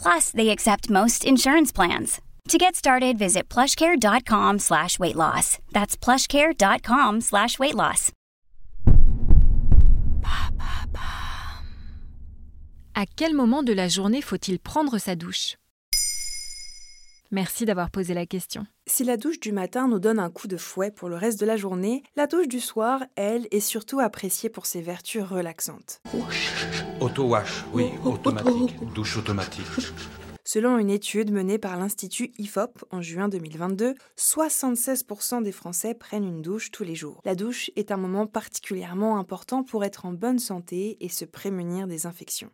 Plus, they accept most insurance plans. To get started, visit plushcare.com slash weight loss. That's plushcare.com slash weight loss. À quel moment de la journée faut-il prendre sa douche? Merci d'avoir posé la question. Si la douche du matin nous donne un coup de fouet pour le reste de la journée, la douche du soir, elle, est surtout appréciée pour ses vertus relaxantes. Auto-wash, oui, automatique. Douche automatique. Selon une étude menée par l'Institut IFOP en juin 2022, 76% des Français prennent une douche tous les jours. La douche est un moment particulièrement important pour être en bonne santé et se prémunir des infections.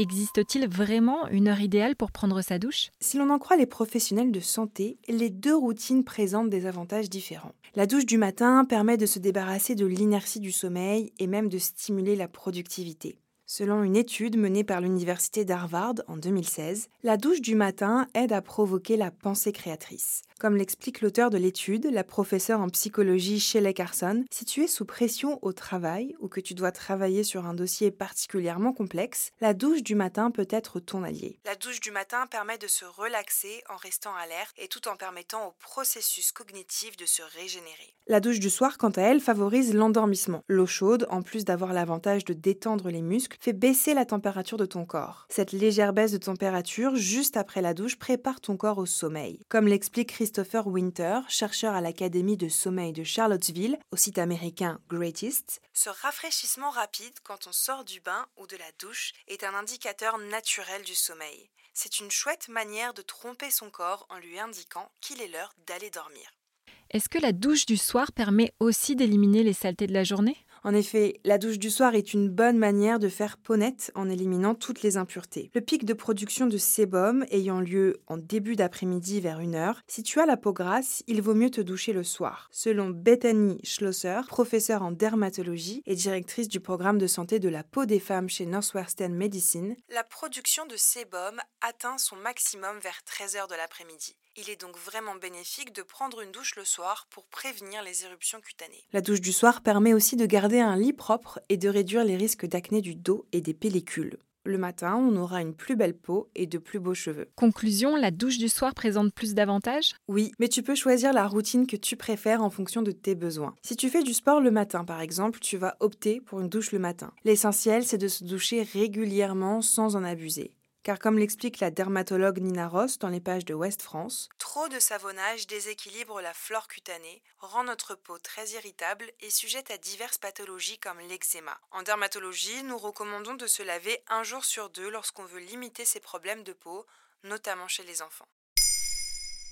Existe-t-il vraiment une heure idéale pour prendre sa douche? Si l'on en croit les professionnels de santé, les deux routines présentent des avantages différents. La douche du matin permet de se débarrasser de l'inertie du sommeil et même de stimuler la productivité. Selon une étude menée par l'Université d'Harvard en 2016, la douche du matin aide à provoquer la pensée créatrice. Comme l'explique l'auteur de l'étude, la professeure en psychologie Shelley Carson, si tu es sous pression au travail ou que tu dois travailler sur un dossier particulièrement complexe, la douche du matin peut être ton allié. La douche du matin permet de se relaxer en restant alerte et tout en permettant au processus cognitif de se régénérer. La douche du soir, quant à elle, favorise l'endormissement. L'eau chaude, en plus d'avoir l'avantage de détendre les muscles, fait baisser la température de ton corps. Cette légère baisse de température juste après la douche prépare ton corps au sommeil. Comme l'explique Christopher Winter, chercheur à l'Académie de sommeil de Charlottesville, au site américain Greatest, ce rafraîchissement rapide quand on sort du bain ou de la douche est un indicateur naturel du sommeil. C'est une chouette manière de tromper son corps en lui indiquant qu'il est l'heure d'aller dormir. Est-ce que la douche du soir permet aussi d'éliminer les saletés de la journée? En effet, la douche du soir est une bonne manière de faire peau nette en éliminant toutes les impuretés. Le pic de production de sébum ayant lieu en début d'après-midi vers 1h, si tu as la peau grasse, il vaut mieux te doucher le soir. Selon Bethany Schlosser, professeure en dermatologie et directrice du programme de santé de la peau des femmes chez Northwestern Medicine, la production de sébum atteint son maximum vers 13h de l'après-midi. Il est donc vraiment bénéfique de prendre une douche le soir pour prévenir les éruptions cutanées. La douche du soir permet aussi de garder un lit propre et de réduire les risques d'acné du dos et des pellicules. Le matin, on aura une plus belle peau et de plus beaux cheveux. Conclusion, la douche du soir présente plus d'avantages? Oui, mais tu peux choisir la routine que tu préfères en fonction de tes besoins. Si tu fais du sport le matin, par exemple, tu vas opter pour une douche le matin. L'essentiel, c'est de se doucher régulièrement sans en abuser. Car comme l'explique la dermatologue Nina Ross dans les pages de West France, trop de savonnage déséquilibre la flore cutanée, rend notre peau très irritable et sujette à diverses pathologies comme l'eczéma. En dermatologie, nous recommandons de se laver un jour sur deux lorsqu'on veut limiter ces problèmes de peau, notamment chez les enfants.